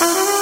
Thanks.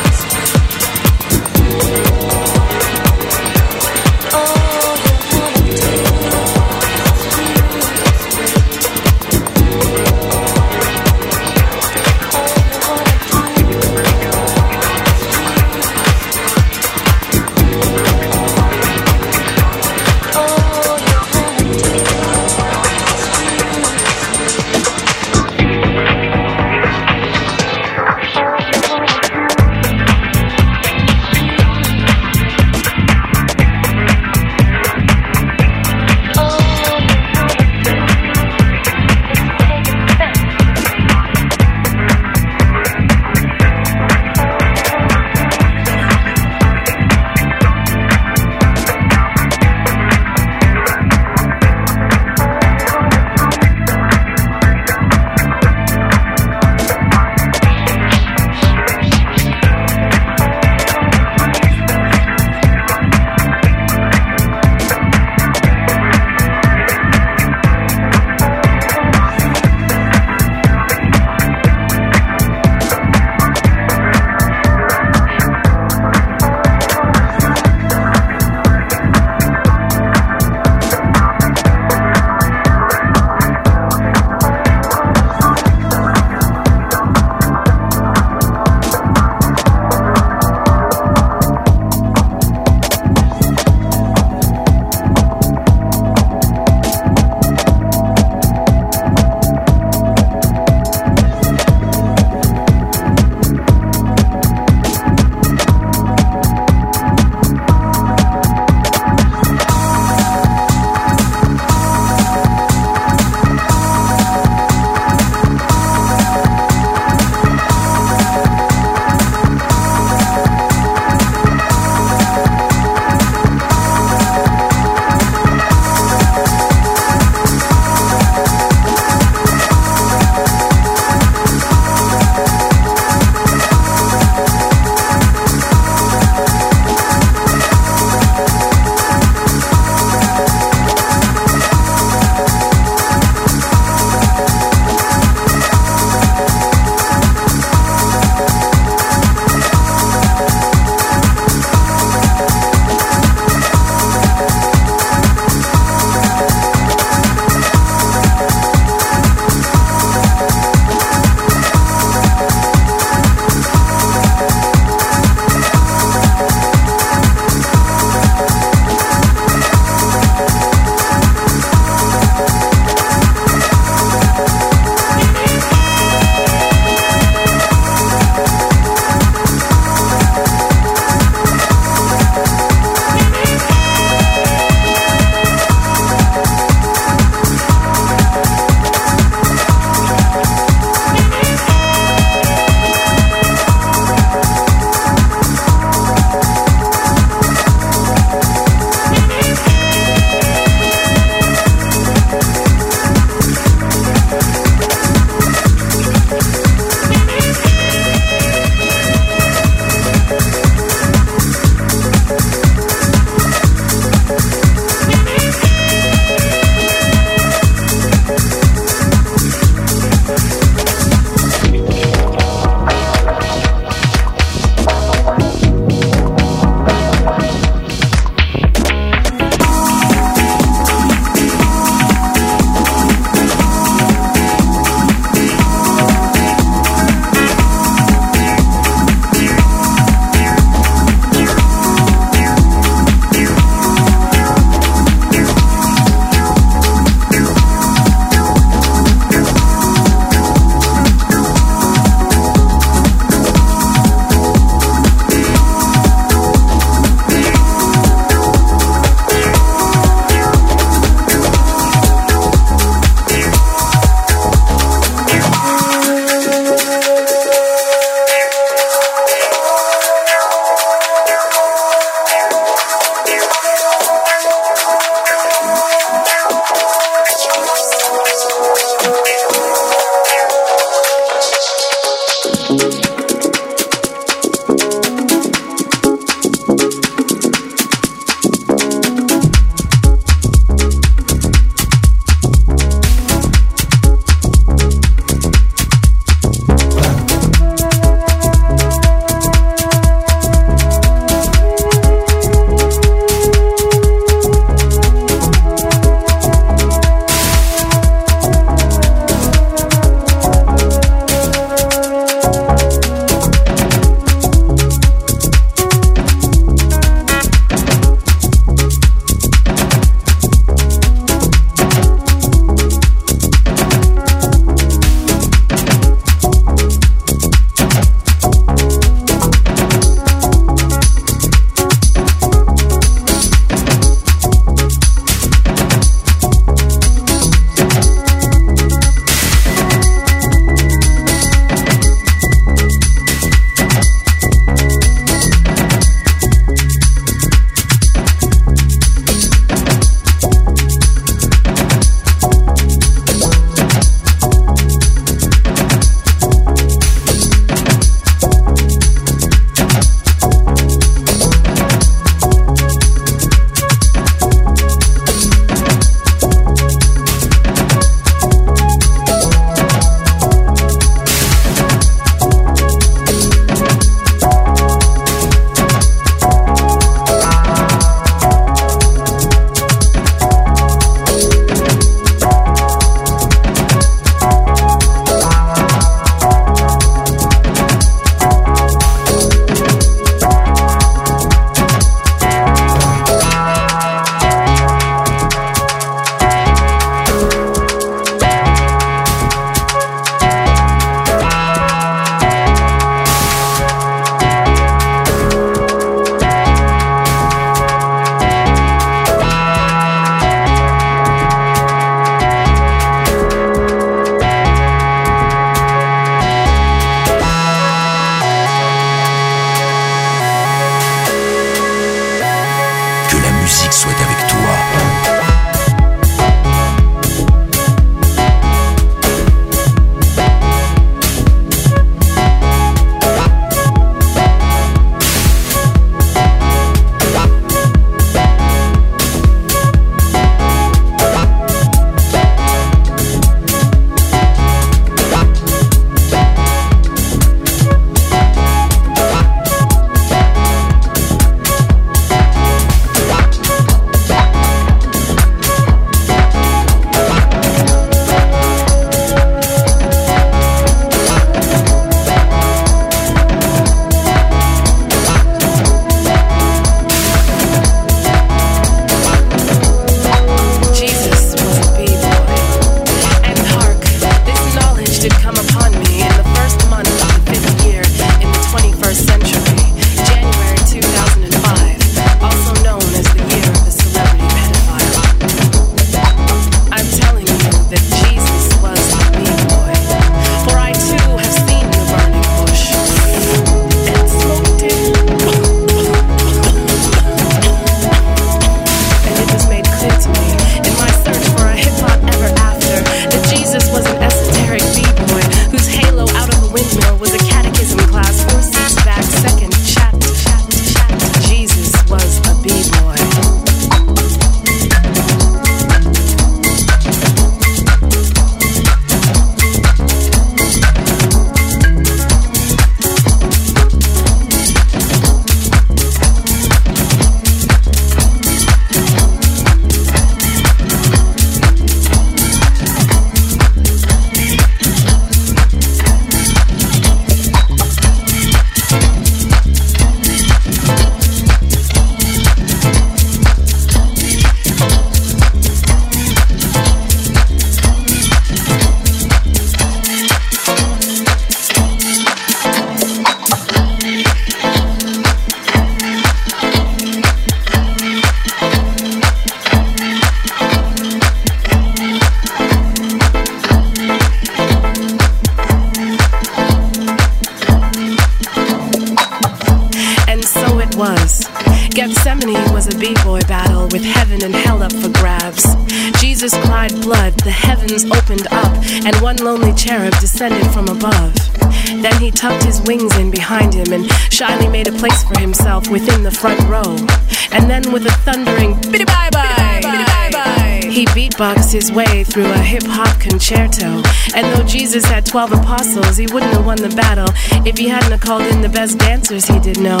Hip hop concerto. And though Jesus had 12 apostles, he wouldn't have won the battle if he hadn't called in the best dancers he did know.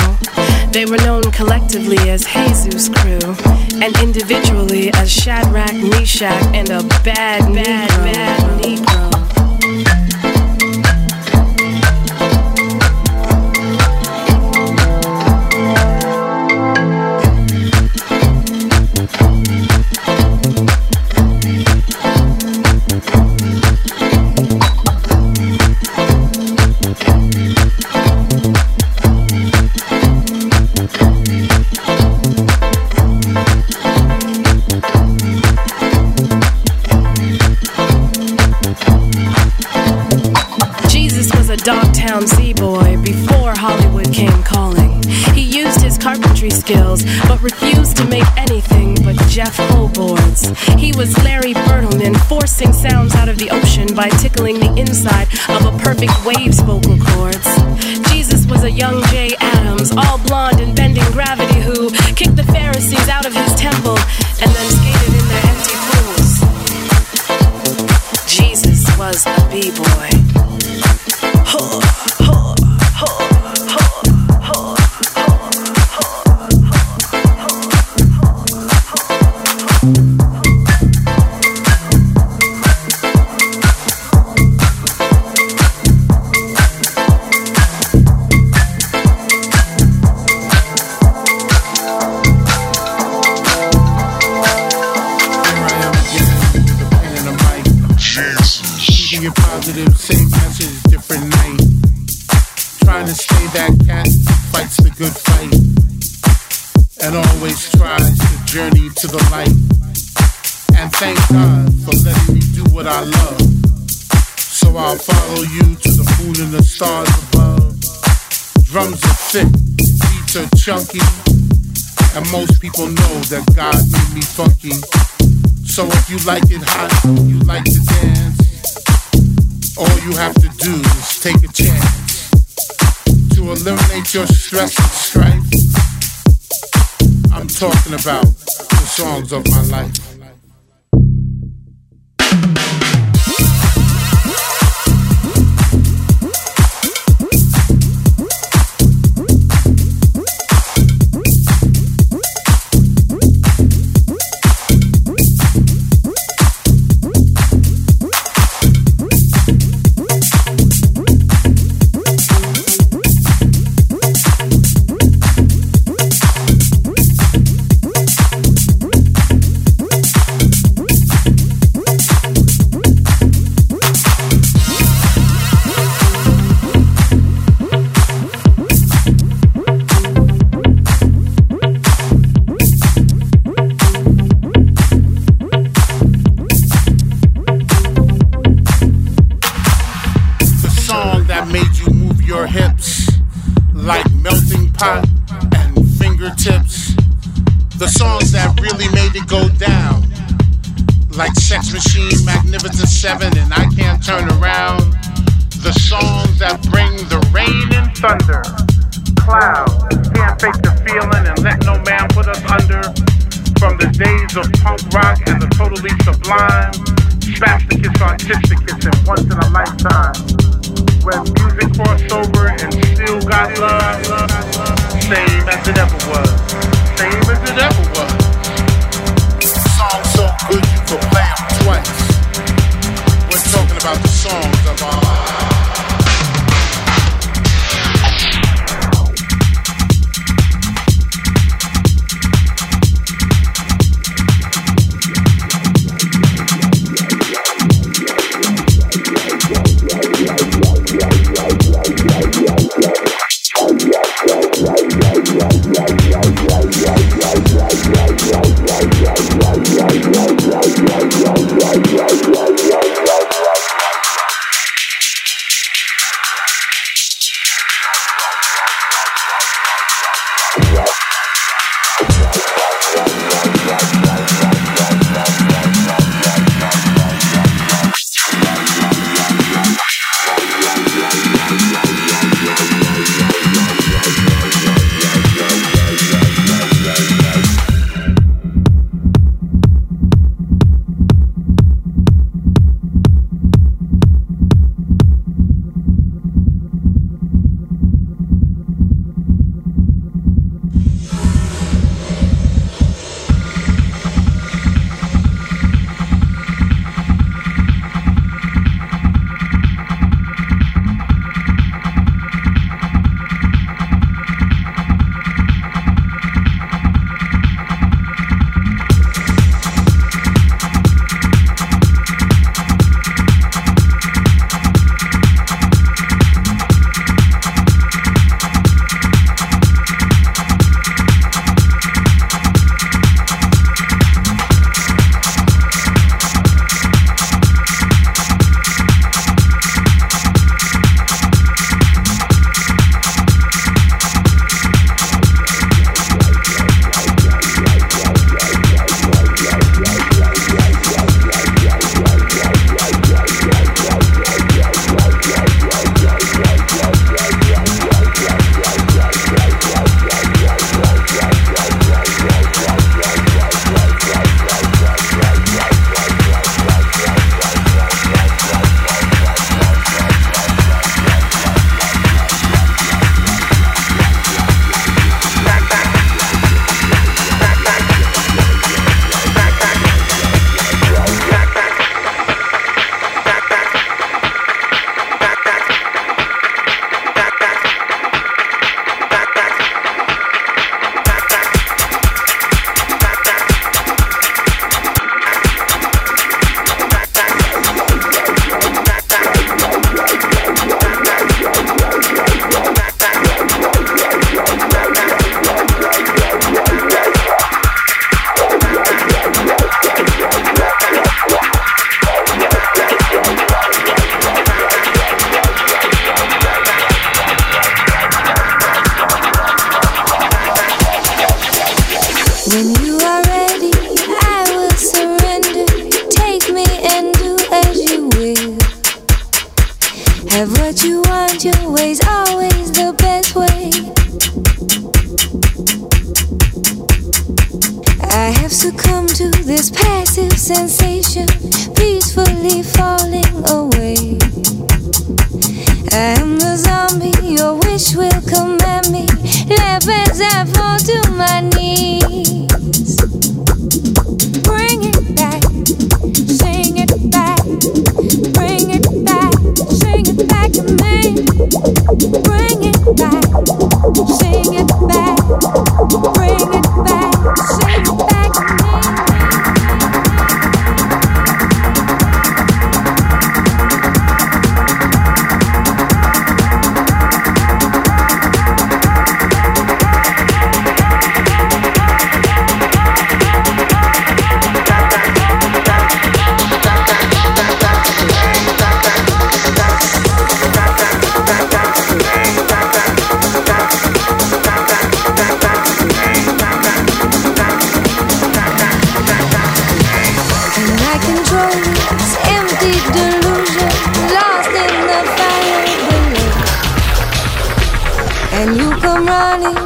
They were known collectively as Jesus Crew, and individually as Shadrach, Meshach, and a bad, bad, bad Negro. Was that God made me funky. So if you like it hot, you like to dance, all you have to do is take a chance to eliminate your stress and strife. I'm talking about the songs of my life.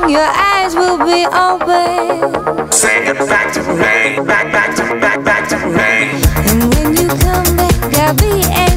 your eyes will be open. Say it back to me, back, back to back, back to me. And when you come back, I'll be.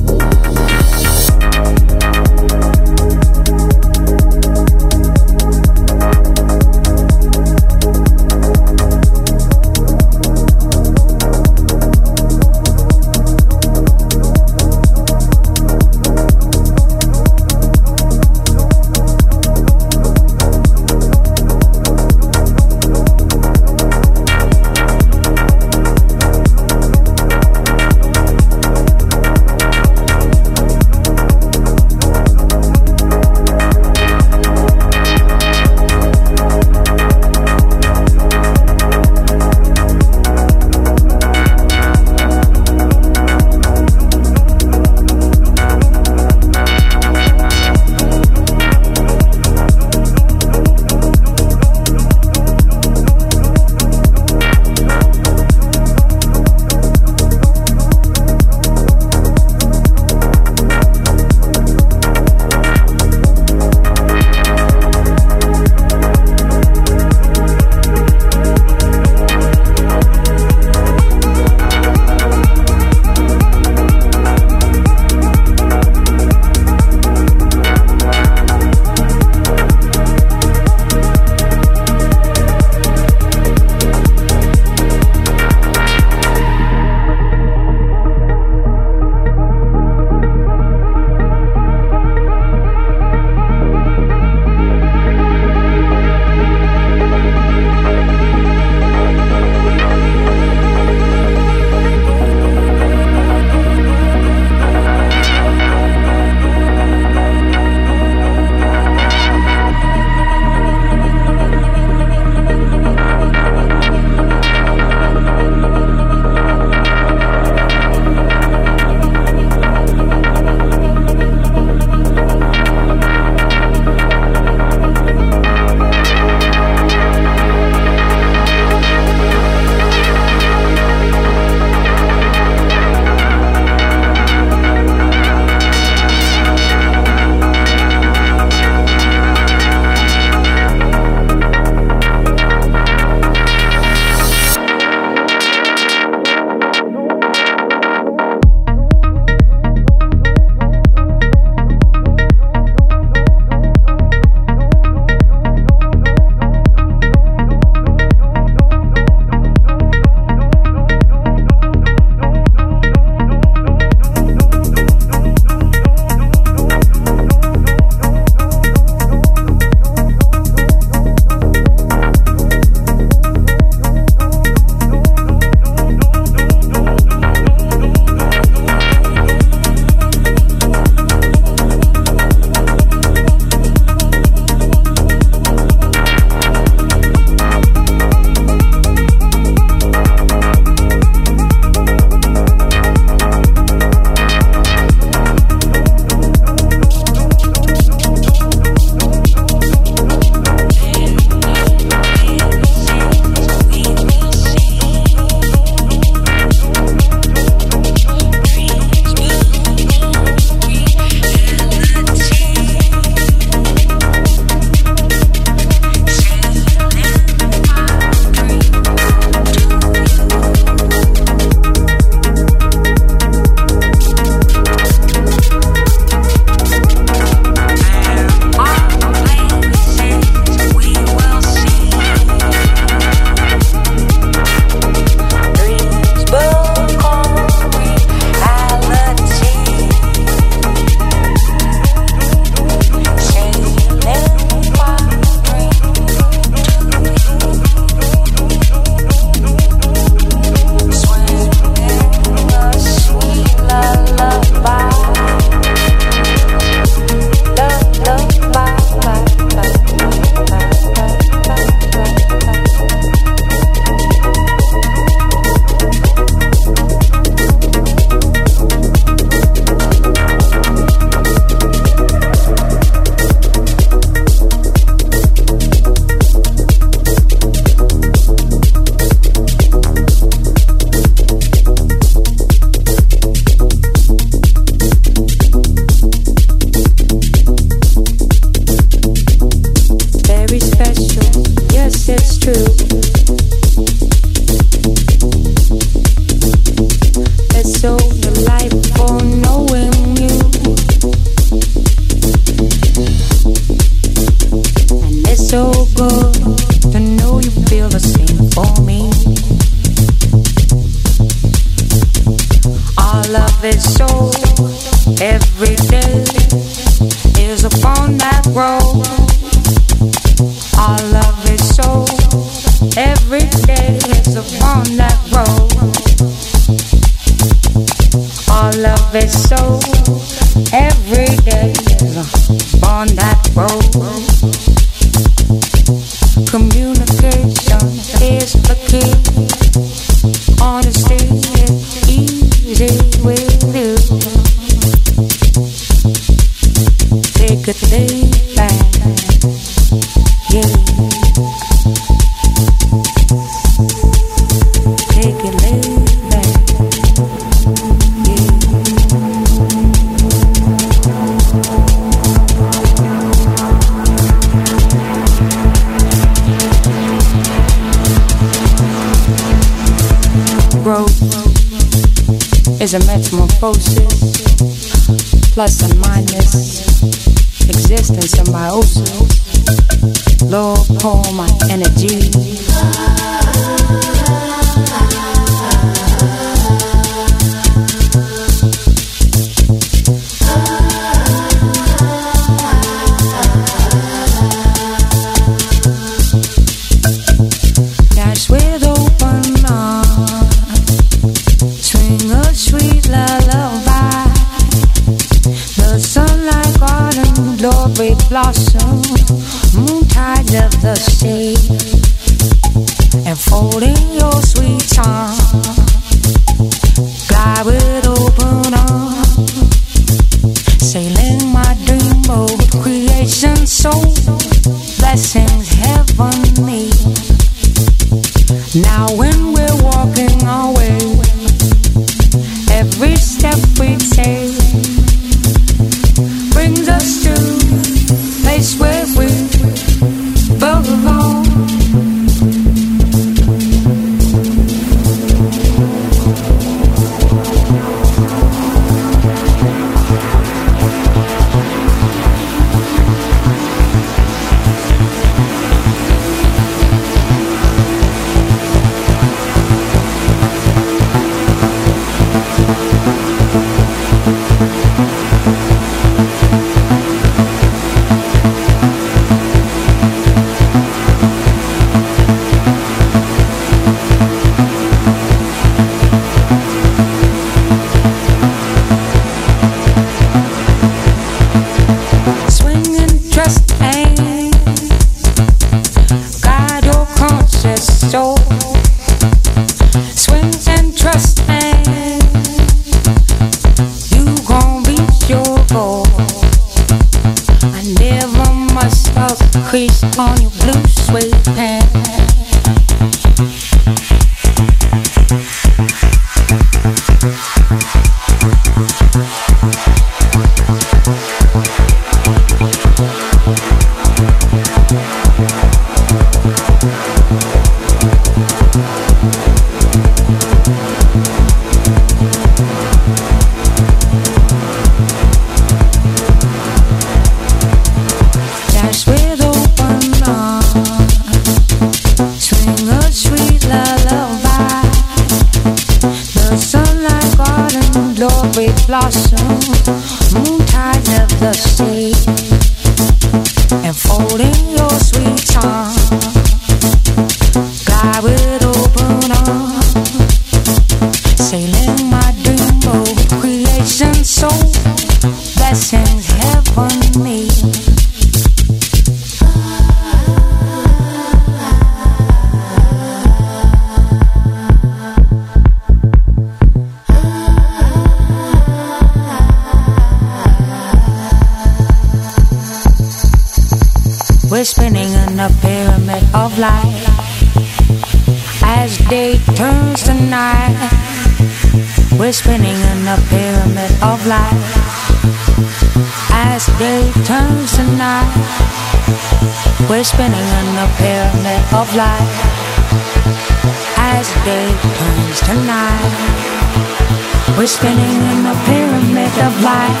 in a pyramid of light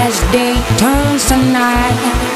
as day turns to night.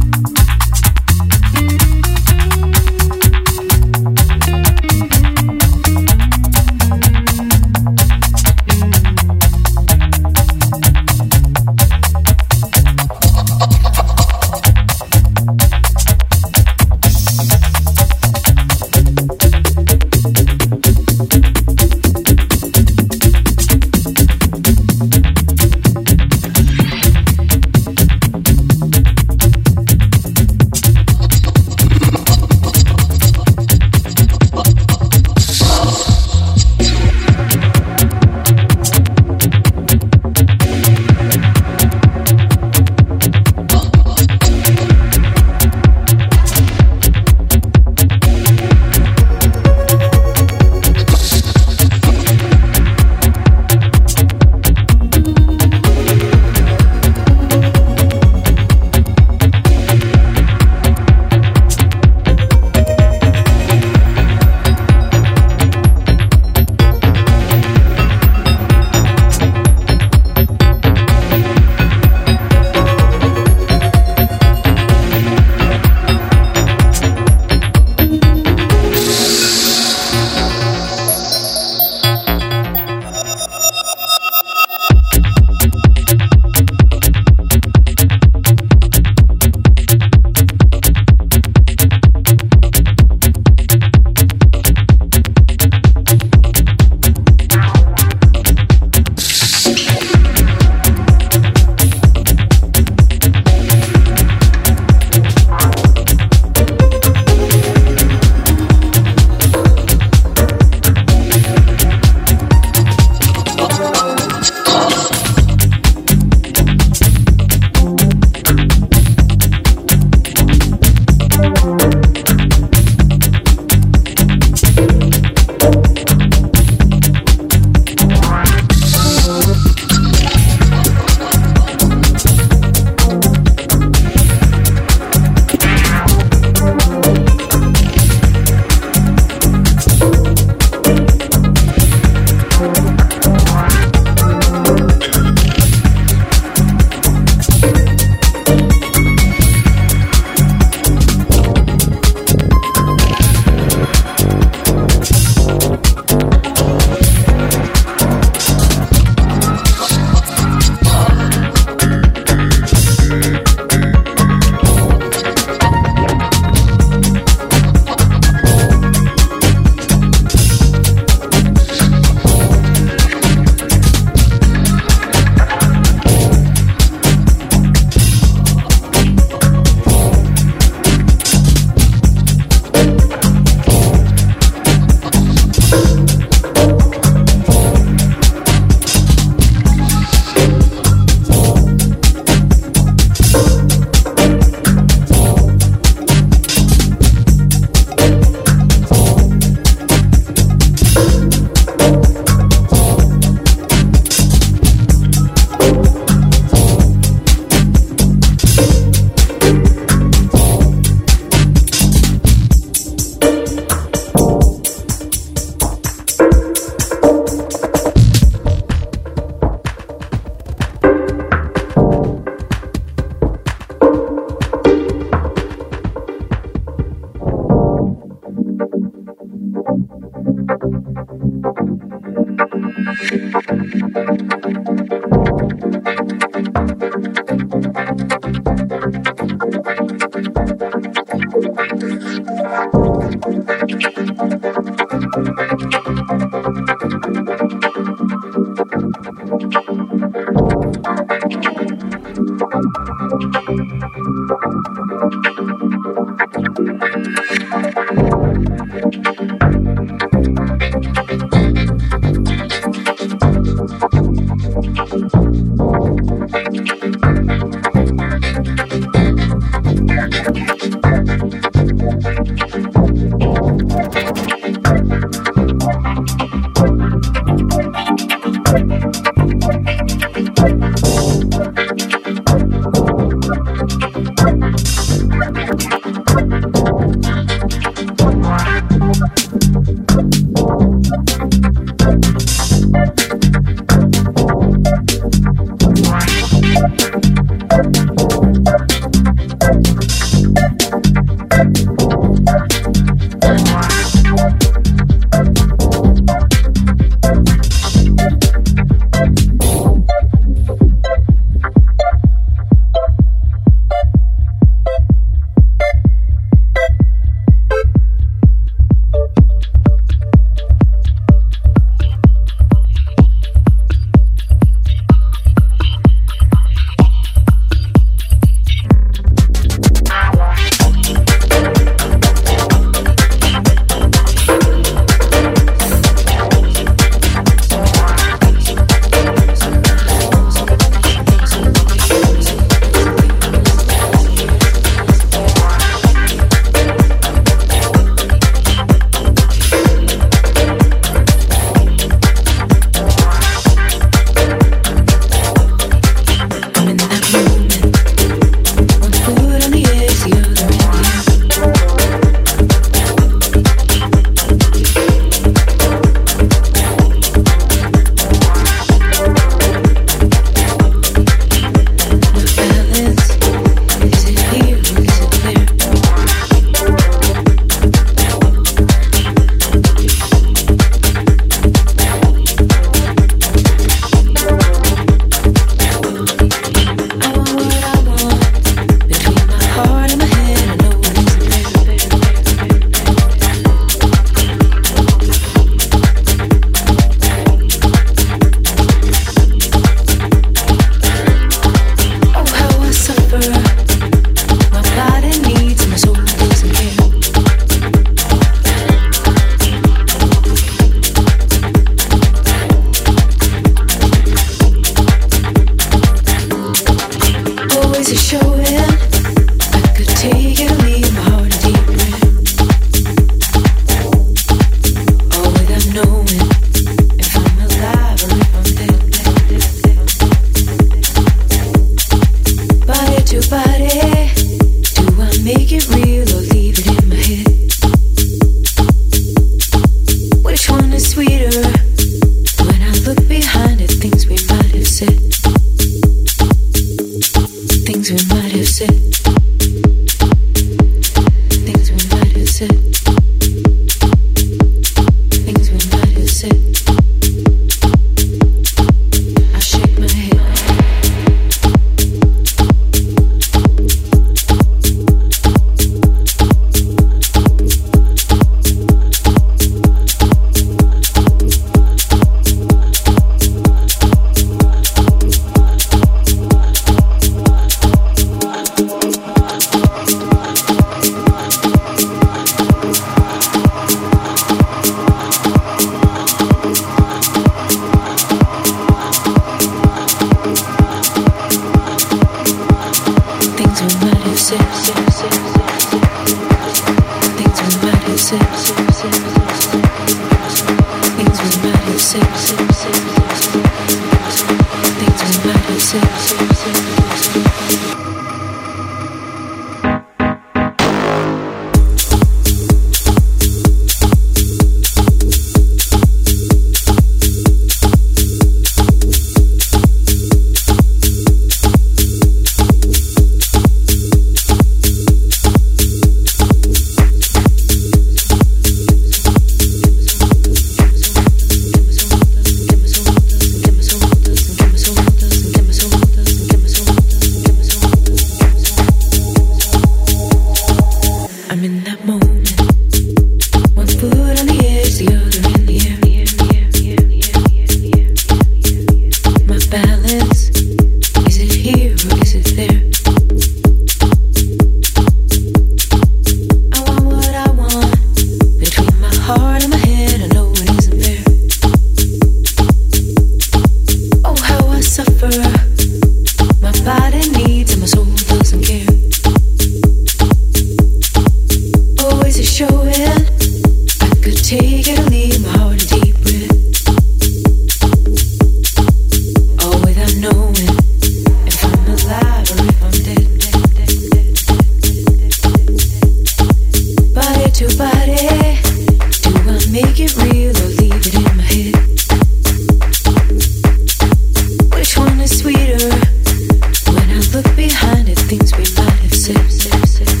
Shake my head.